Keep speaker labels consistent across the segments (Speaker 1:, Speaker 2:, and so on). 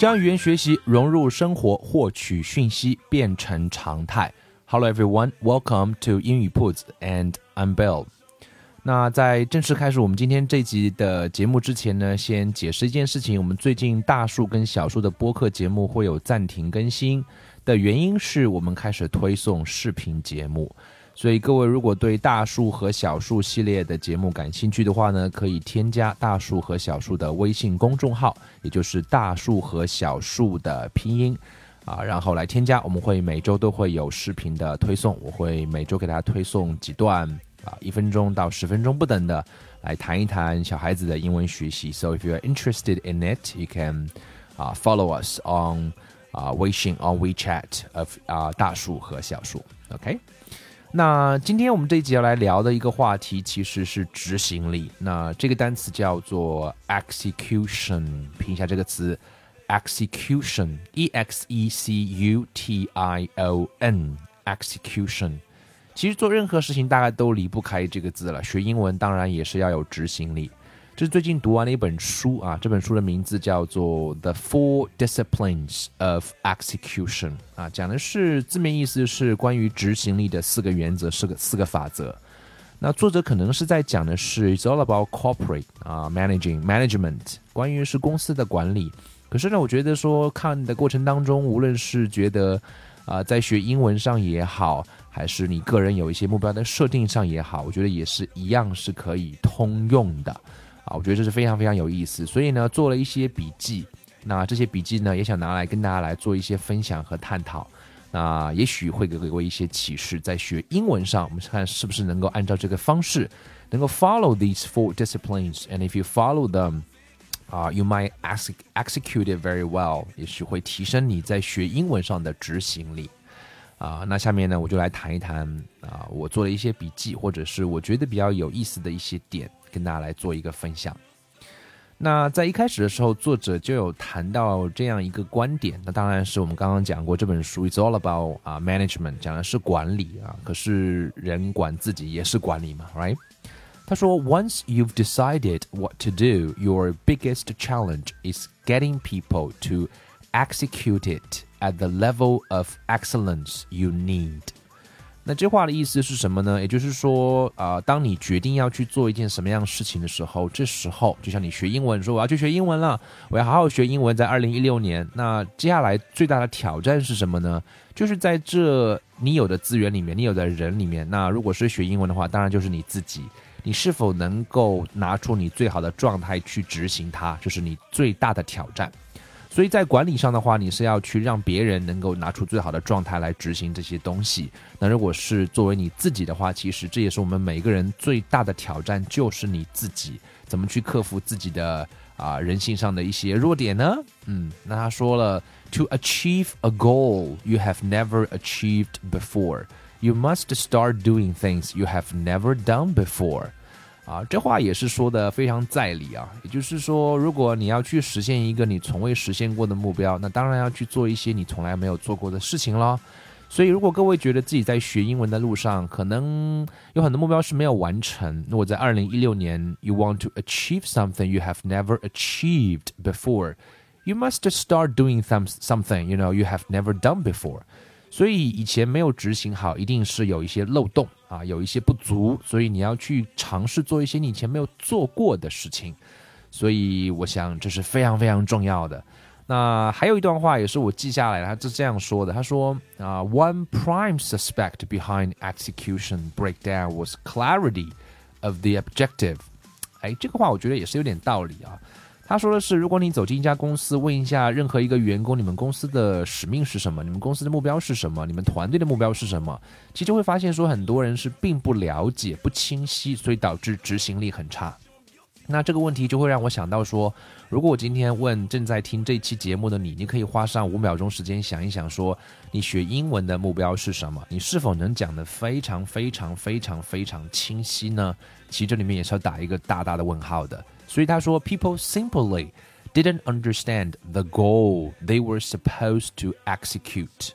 Speaker 1: 将语言学习融入生活，获取讯息变成常态。Hello everyone, welcome to 英语铺子，and I'm Bill。那在正式开始我们今天这集的节目之前呢，先解释一件事情：我们最近大树跟小树的播客节目会有暂停更新的原因是我们开始推送视频节目。所以各位如果对大树和小树系列的节目感兴趣的话呢，可以添加大树和小树的微信公众号，也就是大树和小树的拼音，啊，然后来添加，我们会每周都会有视频的推送，我会每周给大家推送几段啊，一分钟到十分钟不等的，来谈一谈小孩子的英文学习。So if you are interested in it, you can 啊 follow us on 啊微信 on WeChat of 啊大树和小树，OK。那今天我们这一集要来聊的一个话题其实是执行力。那这个单词叫做 execution，拼一下这个词，execution，e x e c u t i o n，execution。其实做任何事情大概都离不开这个字了。学英文当然也是要有执行力。是最近读完的一本书啊，这本书的名字叫做《The Four Disciplines of Execution》啊，讲的是字面意思是关于执行力的四个原则，四个四个法则。那作者可能是在讲的是 It's all about corporate 啊，managing management，关于是公司的管理。可是呢，我觉得说看的过程当中，无论是觉得啊，在学英文上也好，还是你个人有一些目标的设定上也好，我觉得也是一样是可以通用的。我觉得这是非常非常有意思，所以呢，做了一些笔记。那这些笔记呢，也想拿来跟大家来做一些分享和探讨。那也许会给各位一些启示，在学英文上，我们看是不是能够按照这个方式，能够 follow these four disciplines。And if you follow them，啊，you might execute it very well。也许会提升你在学英文上的执行力。啊，那下面呢，我就来谈一谈啊，我做了一些笔记，或者是我觉得比较有意思的一些点。跟大家来做一个分享。那在一开始的时候，作者就有谈到这样一个观点。那当然是我们刚刚讲过这本书，It's all about 啊 management，讲的是管理啊。可是人管自己也是管理嘛，right？他说，Once you've decided what to do, your biggest challenge is getting people to execute it at the level of excellence you need. 那这话的意思是什么呢？也就是说，啊，当你决定要去做一件什么样事情的时候，这时候就像你学英文，说我要去学英文了，我要好好学英文。在二零一六年，那接下来最大的挑战是什么呢？就是在这你有的资源里面，你有的人里面，那如果是学英文的话，当然就是你自己，你是否能够拿出你最好的状态去执行它，就是你最大的挑战。所以在管理上的话，你是要去让别人能够拿出最好的状态来执行这些东西。那如果是作为你自己的话，其实这也是我们每一个人最大的挑战，就是你自己怎么去克服自己的啊人性上的一些弱点呢？嗯，那他说了，To achieve a goal you have never achieved before, you must start doing things you have never done before. 啊，这话也是说的非常在理啊。也就是说，如果你要去实现一个你从未实现过的目标，那当然要去做一些你从来没有做过的事情了。所以，如果各位觉得自己在学英文的路上，可能有很多目标是没有完成，那我在二零一六年，you want to achieve something you have never achieved before，you must start doing some something you know you have never done before。所以以前没有执行好，一定是有一些漏洞啊，有一些不足，所以你要去尝试做一些你以前没有做过的事情。所以我想这是非常非常重要的。那还有一段话也是我记下来的，他是这样说的：他说啊，One prime suspect behind execution breakdown was clarity of the objective。哎，这个话我觉得也是有点道理啊。他说的是，如果你走进一家公司，问一下任何一个员工，你们公司的使命是什么？你们公司的目标是什么？你们团队的目标是什么？其实会发现说，很多人是并不了解、不清晰，所以导致执行力很差。那这个问题就会让我想到说，如果我今天问正在听这期节目的你，你可以花上五秒钟时间想一想，说你学英文的目标是什么？你是否能讲得非常非常非常非常清晰呢？其实这里面也是要打一个大大的问号的。所以他说，People simply didn't understand the goal they were supposed to execute。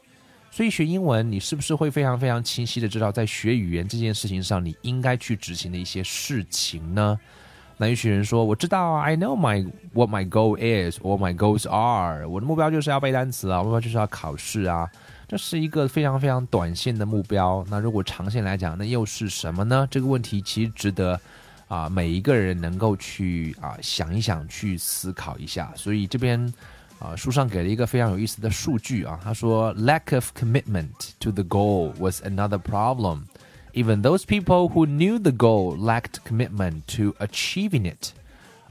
Speaker 1: 所以学英文，你是不是会非常非常清晰的知道，在学语言这件事情上，你应该去执行的一些事情呢？那有些人说，我知道，I know my what my goal is or my goals are。我的目标就是要背单词啊，目标就是要考试啊。这是一个非常非常短线的目标。那如果长线来讲，那又是什么呢？这个问题其实值得啊每一个人能够去啊想一想，去思考一下。所以这边啊书上给了一个非常有意思的数据啊，他说，lack of commitment to the goal was another problem。Even those people who knew the goal lacked commitment to achieving it.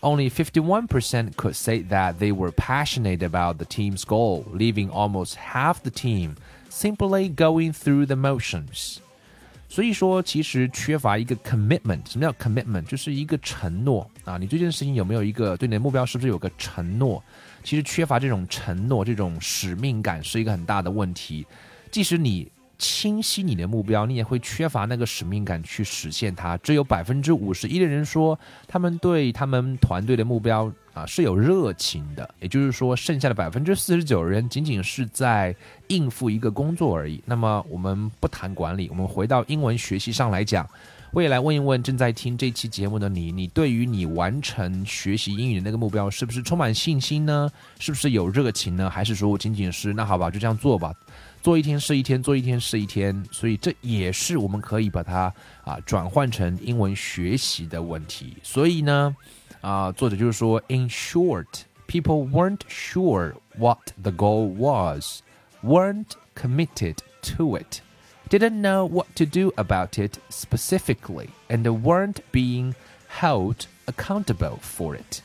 Speaker 1: Only 51% could say that they were passionate about the team's goal, leaving almost half the team simply going through the motions. 所以说，其实缺乏一个 commitment。什么叫 commitment？就是一个承诺啊！你对这件事情有没有一个对你的目标是不是有个承诺？其实缺乏这种承诺、这种使命感是一个很大的问题。即使你清晰你的目标，你也会缺乏那个使命感去实现它。只有百分之五十一的人说，他们对他们团队的目标啊是有热情的。也就是说，剩下的百分之四十九人仅仅是在应付一个工作而已。那么，我们不谈管理，我们回到英文学习上来讲，我也来问一问正在听这期节目的你：你对于你完成学习英语的那个目标，是不是充满信心呢？是不是有热情呢？还是说仅仅是那好吧，就这样做吧？做一天是一天，做一天是一天，所以这也是我们可以把它啊转换成英文学习的问题。所以呢，啊，作者就是说，In short, people weren't sure what the goal was, weren't committed to it, didn't know what to do about it specifically, and weren't being held accountable for it。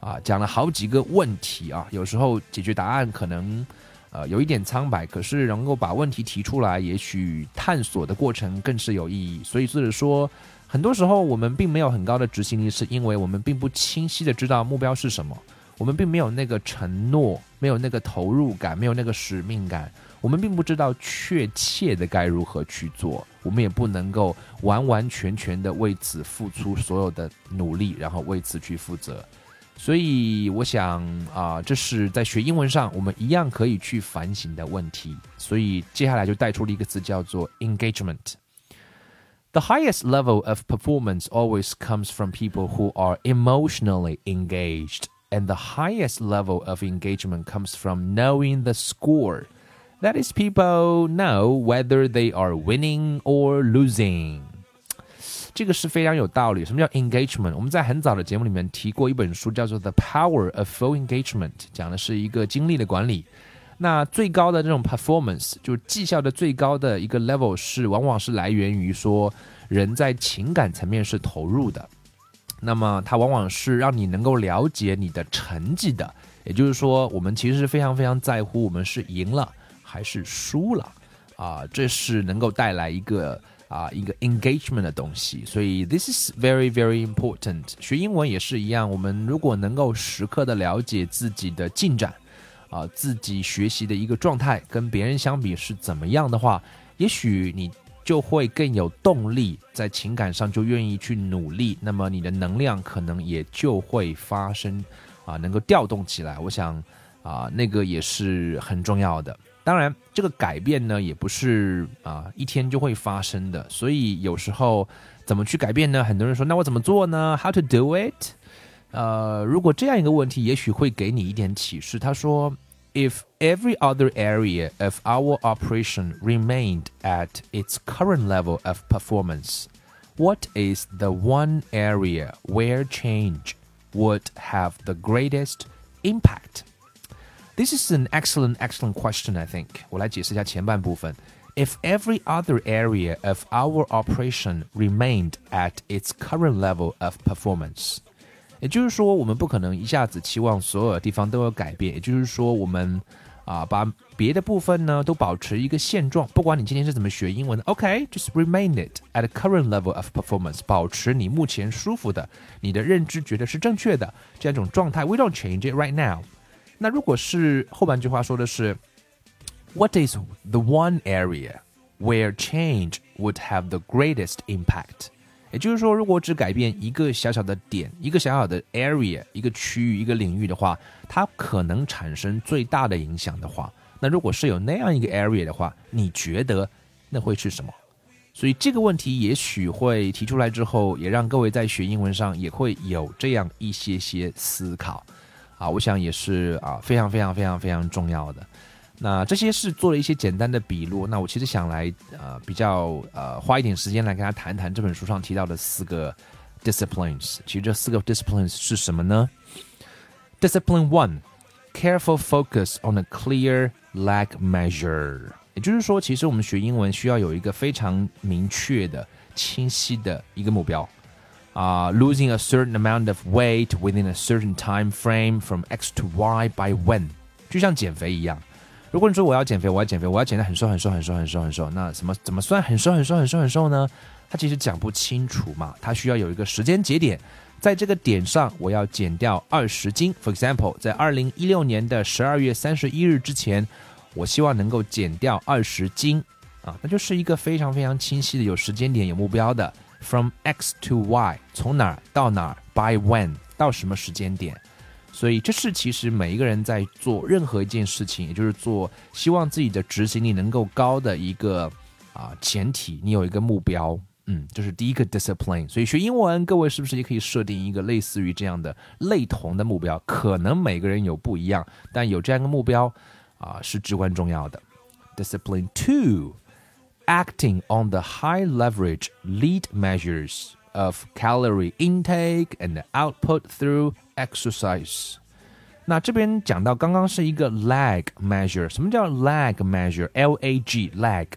Speaker 1: 啊，讲了好几个问题啊，有时候解决答案可能。呃，有一点苍白，可是能够把问题提出来，也许探索的过程更是有意义。所以作者说，很多时候我们并没有很高的执行力，是因为我们并不清晰的知道目标是什么，我们并没有那个承诺，没有那个投入感，没有那个使命感，我们并不知道确切的该如何去做，我们也不能够完完全全的为此付出所有的努力，然后为此去负责。所以我想啊，这是在学英文上我们一样可以去反省的问题。所以接下来就带出了一个词，叫做 engagement。The highest level of performance always comes from people who are emotionally engaged, and the highest level of engagement comes from knowing the score. That is, people know whether they are winning or losing. 这个是非常有道理。什么叫 engagement？我们在很早的节目里面提过一本书，叫做《The Power of Full Engagement》，讲的是一个精力的管理。那最高的这种 performance，就是绩效的最高的一个 level，是往往是来源于说人在情感层面是投入的。那么它往往是让你能够了解你的成绩的。也就是说，我们其实是非常非常在乎我们是赢了还是输了啊，这是能够带来一个。啊，一个 engagement 的东西，所以 this is very very important。学英文也是一样，我们如果能够时刻的了解自己的进展，啊，自己学习的一个状态跟别人相比是怎么样的话，也许你就会更有动力，在情感上就愿意去努力，那么你的能量可能也就会发生，啊，能够调动起来。我想，啊，那个也是很重要的。当然，这个改变呢，也不是啊一天就会发生的。所以有时候怎么去改变呢？很多人说，那我怎么做呢？How to do it？呃，如果这样一个问题，也许会给你一点启示。他说，If every other area of our operation remained at its current level of performance, what is the one area where change would have the greatest impact? This is an excellent, excellent question. I think 我来解释一下前半部分。If every other area of our operation remained at its current level of performance，也就是说，我们不可能一下子期望所有的地方都有改变。也就是说，我们啊、 啊，把别的部分呢都保持一个现状。不管你今天是怎么学英文的，OK，just remain it at the current level of performance，保持你目前舒服的，你的认知觉得是正确的这样一种状态。We don't change it right now。 那如果是后半句话说的是，What is the one area where change would have the greatest impact？也就是说，如果只改变一个小小的点、一个小小的 area、一个区域、一个领域的话，它可能产生最大的影响的话，那如果是有那样一个 area 的话，你觉得那会是什么？所以这个问题也许会提出来之后，也让各位在学英文上也会有这样一些些思考啊，我想也是啊，非常非常非常非常重要的。那这些是做了一些简单的笔录。那我其实想来，呃，比较呃，花一点时间来跟他谈谈这本书上提到的四个 disciplines。其实这四个 disciplines 是什么呢？Discipline one, careful focus on a clear lag measure。也就是说，其实我们学英文需要有一个非常明确的、清晰的一个目标啊。Losing a certain amount of weight within a certain time frame from X to Y by when，就像减肥一样。如果你说我要减肥，我要减肥，我要减得很瘦很瘦很瘦很瘦很瘦，那什么怎么算很瘦很瘦很瘦很瘦呢？它其实讲不清楚嘛，它需要有一个时间节点，在这个点上我要减掉二十斤。For example，在二零一六年的十二月三十一日之前，我希望能够减掉二十斤啊，那就是一个非常非常清晰的有时间点有目标的，from X to Y，从哪儿到哪儿，by when，到什么时间点。所以，这是其实每一个人在做任何一件事情，也就是做希望自己的执行力能够高的一个啊前提。你有一个目标，嗯，这是第一个 discipline。所以学英文，各位是不是也可以设定一个类似于这样的类同的目标？可能每个人有不一样，但有这样一个目标啊是至关重要的。Discipline two, acting on the high leverage lead measures. of calorie intake and output through exercise。那这边讲到刚刚是一个 lag measure，什么叫 lag measure？L A G lag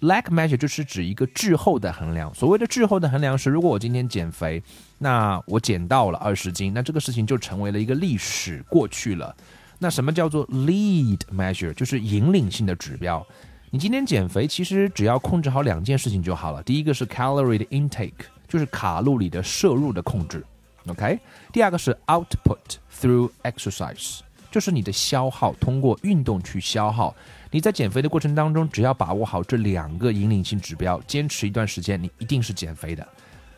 Speaker 1: lag measure 就是指一个滞后的衡量。所谓的滞后的衡量是，如果我今天减肥，那我减到了二十斤，那这个事情就成为了一个历史过去了。那什么叫做 lead measure？就是引领性的指标。 你今天减肥，其实只要控制好两件事情就好了。第一个是 calorie intake。就是卡路里的摄入的控制，OK。第二个是 output through exercise，就是你的消耗，通过运动去消耗。你在减肥的过程当中，只要把握好这两个引领性指标，坚持一段时间，你一定是减肥的。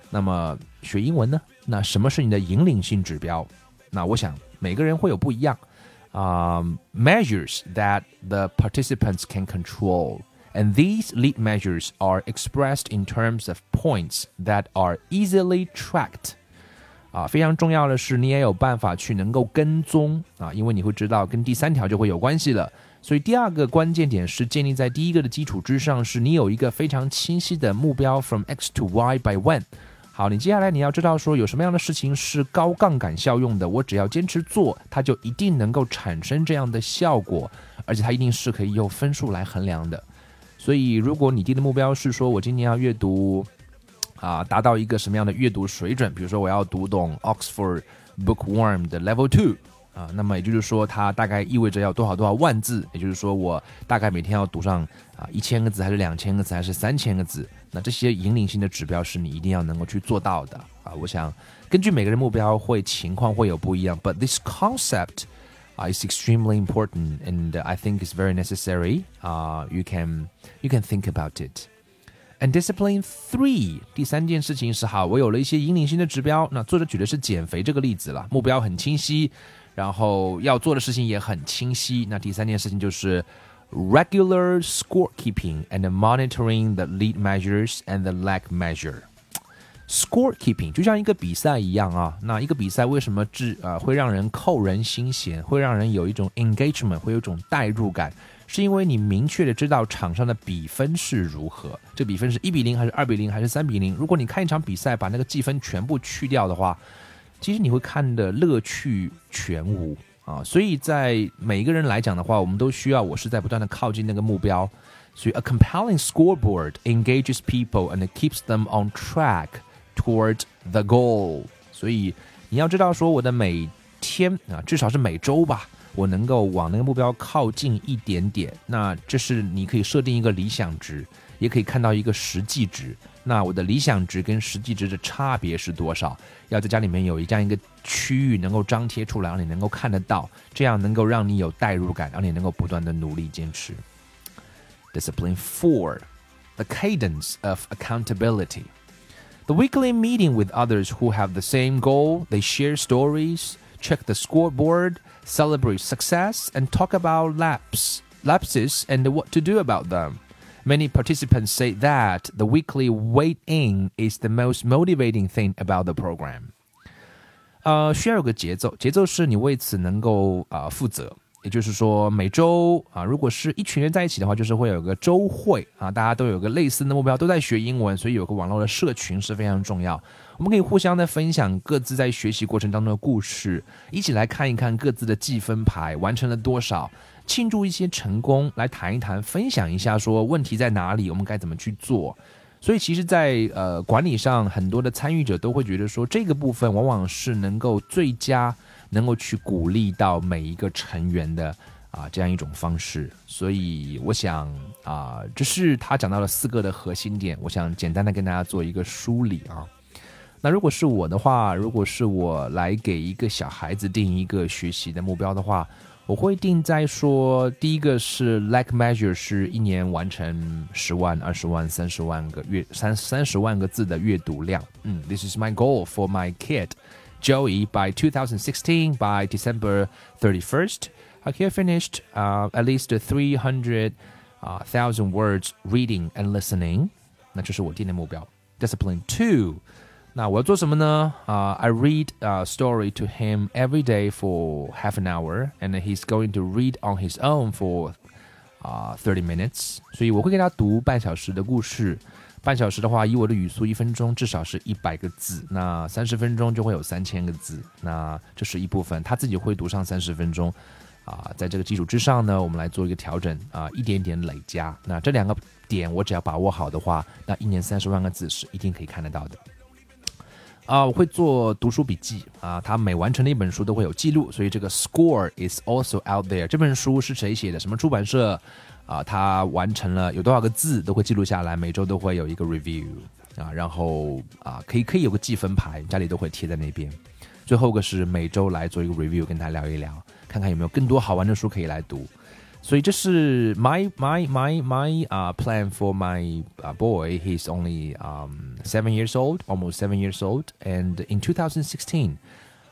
Speaker 1: 那么学英文呢？那什么是你的引领性指标？那我想每个人会有不一样 啊。Measures that the participants can control. and these lead measures are expressed in terms of points that are easily tracked. 啊，非常重要的是，你也有办法去能够跟踪啊，因为你会知道跟第三条就会有关系了。所以第二个关键点是建立在第一个的基础之上，是你有一个非常清晰的目标，from x to y by when。 好，你接下来你要知道说有什么样的事情是高杠杆效用的，我只要坚持做，它就一定能够产生这样的效果，而且它一定是可以用分数来衡量的。所以，如果你定的目标是说，我今年要阅读，啊，达到一个什么样的阅读水准？比如说，我要读懂 Oxford Bookworm 的 Level Two，啊，那么也就是说，它大概意味着要多少多少万字？也就是说，我大概每天要读上啊一千个字，还是两千个字，还是三千个字？那这些引领性的指标是你一定要能够去做到的啊！我想，根据每个人目标会情况会有不一样，but this concept。uh, is extremely important and I think it's very necessary. Uh, you can you can think about it. And discipline three，第三件事情是好，我有了一些引领性的指标。那作者举的是减肥这个例子了，目标很清晰，然后要做的事情也很清晰。那第三件事情就是 regular scorekeeping and monitoring the lead measures and the lag measure。Scorekeeping 就像一个比赛一样啊，那一个比赛为什么制啊会让人扣人心弦，会让人有一种 engagement，会有一种代入感，是因为你明确的知道场上的比分是如何，这比分是一比零还是二比零还是三比零。如果你看一场比赛，把那个计分全部去掉的话，其实你会看的乐趣全无啊。所以在每一个人来讲的话，我们都需要我是在不断的靠近那个目标，所以 a compelling scoreboard engages people and keeps them on track。Toward the goal，所以你要知道，说我的每天啊，至少是每周吧，我能够往那个目标靠近一点点。那这是你可以设定一个理想值，也可以看到一个实际值。那我的理想值跟实际值的差别是多少？要在家里面有这样一个区域能够张贴出来，让你能够看得到，这样能够让你有代入感，让你能够不断的努力坚持。Discipline four, the cadence of accountability. The weekly meeting with others who have the same goal, they share stories, check the scoreboard, celebrate success, and talk about lapses, lapses and what to do about them. Many participants say that the weekly weigh in is the most motivating thing about the program. 呃，需要有个节奏，节奏是你为此能够啊、呃、负责。也就是说，每周啊，如果是一群人在一起的话，就是会有个周会啊，大家都有个类似的目标，都在学英文，所以有个网络的社群是非常重要。我们可以互相的分享各自在学习过程当中的故事，一起来看一看各自的计分牌完成了多少，庆祝一些成功，来谈一谈，分享一下说问题在哪里，我们该怎么去做。所以，其实，在呃管理上，很多的参与者都会觉得说，这个部分往往是能够最佳。能够去鼓励到每一个成员的啊这样一种方式，所以我想啊，这是他讲到了四个的核心点，我想简单的跟大家做一个梳理啊。那如果是我的话，如果是我来给一个小孩子定一个学习的目标的话，我会定在说，第一个是 like measure 是一年完成十万、二十万、三十万个阅三三十万个字的阅读量。嗯，this is my goal for my kid。Joey by 2016, by December 31st, he had finished uh, at least 300,000 uh, words reading and listening. 那这是我定的目标。Discipline two， 那我要做什么呢？啊、，I read a story to him every day for half an hour, and he's going to read on his own for 啊、uh, thirty minutes。所以我会给他读半小时的故事。半小时的话，以我的语速，一分钟至少是一百个字，那三十分钟就会有三千个字，那这是一部分，他自己会读上三十分钟，啊，在这个基础之上呢，我们来做一个调整啊，一点点累加，那这两个点我只要把握好的话，那一年三十万个字是一定可以看得到的。啊，我会做读书笔记啊，他每完成的一本书都会有记录，所以这个 score is also out there。这本书是谁写的？什么出版社？啊，他完成了有多少个字都会记录下来，每周都会有一个 review 啊，然后啊，可以可以有个记分牌，家里都会贴在那边。最后个是每周来做一个 review，跟他聊一聊，看看有没有更多好玩的书可以来读。所以这是 my my my my uh plan for my uh, boy. He's only um seven years old, almost seven years old, and in 2016,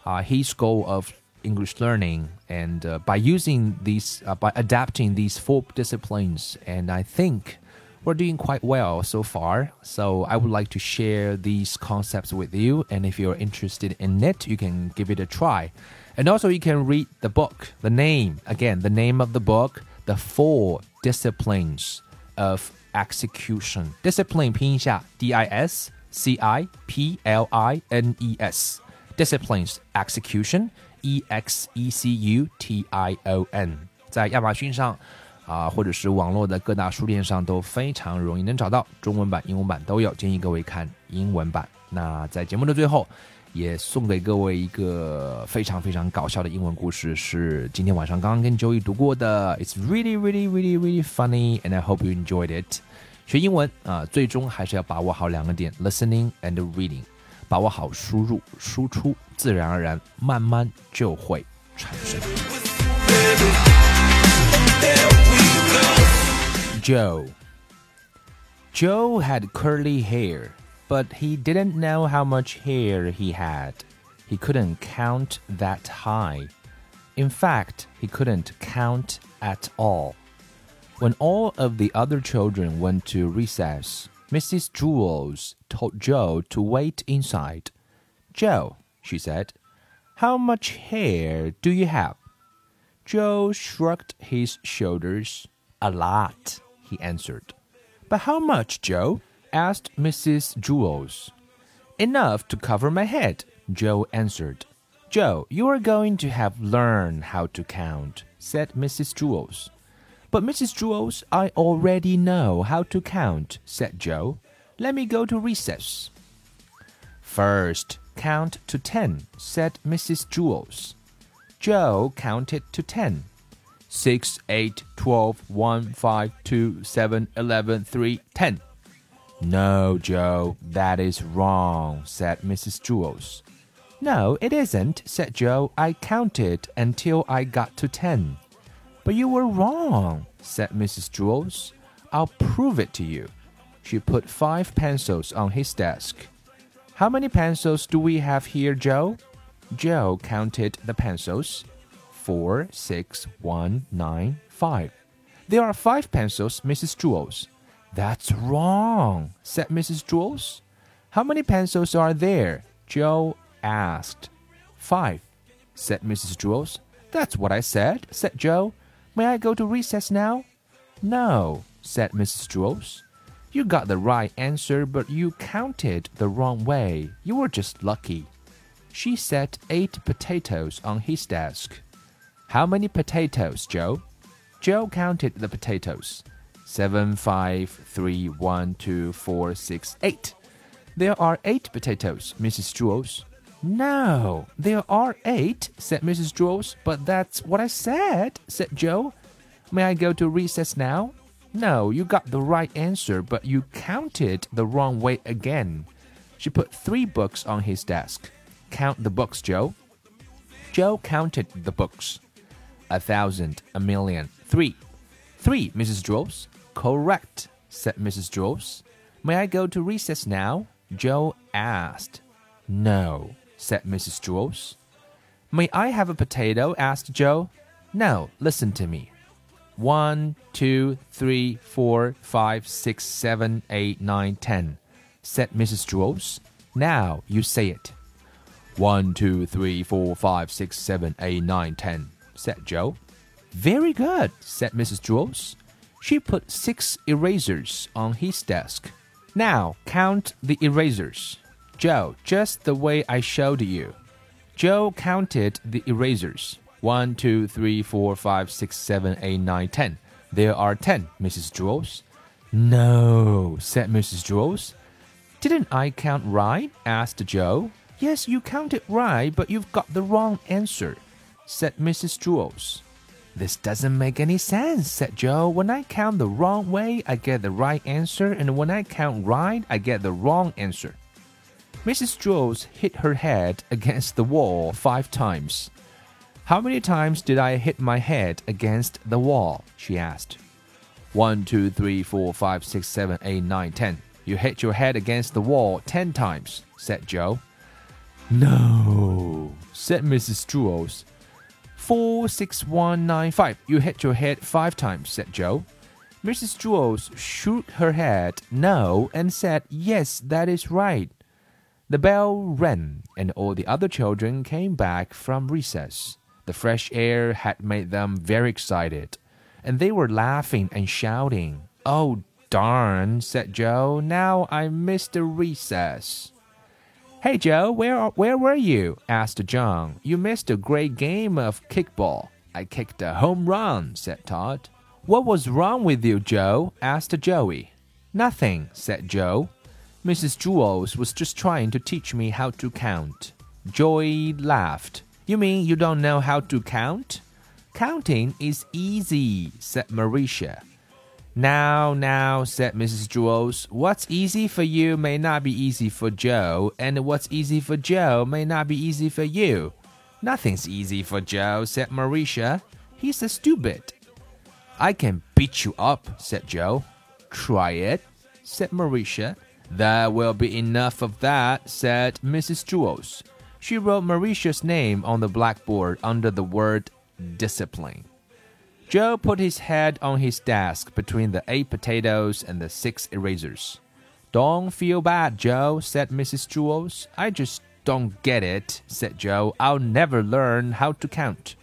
Speaker 1: uh, his goal of English learning and uh, by using these uh, by adapting these four disciplines and I think we're doing quite well so far so I would like to share these concepts with you and if you're interested in it you can give it a try and also you can read the book the name again the name of the book the four disciplines of execution discipline 拼一下 D I S C I P L I N E S disciplines execution E X E C U T I O N，在亚马逊上啊，或者是网络的各大书店上都非常容易能找到，中文版、英文版都有。建议各位看英文版。那在节目的最后， 也送给各位一个非常非常搞笑的英文故事，是今天晚上刚刚跟 Joey 读过的。It's really, really, really, really funny, and I hope you enjoyed it。学英文啊，最终还是要把握好两个点：listening and reading。把握好输入、输出，自然而然，慢慢就会产生。Joe. Joe had curly hair, but he didn't know how much hair he had. He couldn't count that high. In fact, he couldn't count at all. When all of the other children went to recess, Mrs. Jewels told Joe to wait inside. Joe, she said, how much hair do you have? Joe shrugged his shoulders. A lot, he answered. But how much, Joe? Asked Mrs. Jewels. Enough to cover my head, Joe answered. Joe, you are going to have learned how to count, said Mrs. Jewels. But Mrs. Jewels, I already know how to count, said Joe. Let me go to recess. First, count to ten, said Mrs. Jewels. Joe counted to ten. Six, eight, twelve, one, five, two, seven, eleven, three, ten. No, Joe, that is wrong, said Mrs. Jewls. No, it isn't, said Joe. I counted until I got to ten. But you were wrong, said Mrs. Jewls. I'll prove it to you. She put five pencils on his desk. How many pencils do we have here, Joe? Joe counted the pencils four, six, one, nine, five. There are five pencils, Mrs. Jewls. That's wrong, said Mrs. Jewls. How many pencils are there? Joe asked. Five, said Mrs. Jewls. That's what I said, said Joe. May I go to recess now? No, said Mrs. Jewls. You got the right answer, but you counted the wrong way. You were just lucky. She set eight potatoes on his desk. How many potatoes, Joe? Joe counted the potatoes. Seven, five, three, one, two, four, six, eight. There are eight potatoes, Mrs. Jewls. No, there are eight, said Mrs. Jewls. But that's what I said, said Joe. May I go to recess now? No, you got the right answer, but you counted the wrong way again. She put three books on his desk. Count the books, Joe. Joe counted the books a thousand, a million, three. Three, Mrs. Jewls. Correct, said Mrs. Jewls. May I go to recess now? Joe asked. No, said Mrs. Jewls. May I have a potato? asked Joe. No, listen to me. One, two, three, four, five, six, seven, eight, nine, ten, said Mrs. Jewls. Now you say it. One, two, three, four, five, six, seven, eight, nine, ten, said Joe. Very good, said Mrs. Jewls. She put six erasers on his desk. Now count the erasers. Joe, just the way I showed you. Joe counted the erasers. One, two, three, four, five, six, seven, eight, nine, ten. There are ten, Mrs. Jewls. No, said Mrs. Jewls. Didn't I count right? asked Joe. Yes, you counted right, but you've got the wrong answer said Mrs. Jewls. This doesn't make any sense, said Joe. When I count the wrong way, I get the right answer, and when I count right, I get the wrong answer. Mrs. Jewls hit her head against the wall five times. How many times did I hit my head against the wall? she asked. One, two, three, four, five, six, seven, eight, nine, ten. You hit your head against the wall ten times, said Joe. No, said Mrs. Jewls. Four, six, one, nine, five. You hit your head five times, said Joe. Mrs. Jewls shook her head no and said, Yes, that is right. The bell rang, and all the other children came back from recess. The fresh air had made them very excited, and they were laughing and shouting. Oh, darn, said Joe. Now I missed the recess. Hey Joe, where where were you? asked John. You missed a great game of kickball. I kicked a home run, said Todd. What was wrong with you, Joe? asked Joey. Nothing, said Joe. Mrs. Jewls was just trying to teach me how to count. Joey laughed. You mean you don't know how to count? Counting is easy, said Marisha. Now, now, said Mrs. Jewls, what's easy for you may not be easy for Joe, and what's easy for Joe may not be easy for you. Nothing's easy for Joe, said Marisha. He's a stupid. I can beat you up, said Joe. Try it, said Marisha. That will be enough of that, said Mrs. Jewls. She wrote Marisha's name on the blackboard under the word discipline. Joe put his head on his desk between the eight potatoes and the six erasers. Don't feel bad, Joe, said Mrs. Jewls. I just don't get it, said Joe. I'll never learn how to count.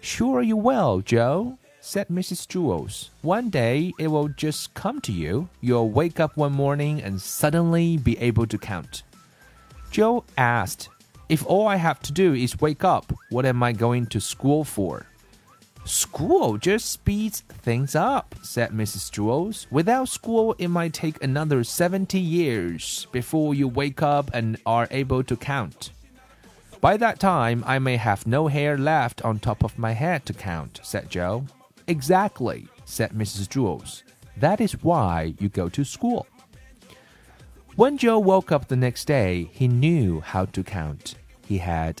Speaker 1: Sure you will, Joe, said Mrs. Jewls. One day it will just come to you. You'll wake up one morning and suddenly be able to count. Joe asked, If all I have to do is wake up, what am I going to school for? School just speeds things up, said Mrs. Jules. Without school, it might take another 70 years before you wake up and are able to count.
Speaker 2: By that time, I may have no hair left on top of my head to count, said Joe. Exactly, said Mrs. Jules. That is why you go to school. When Joe woke up the next day, he knew how to count. He had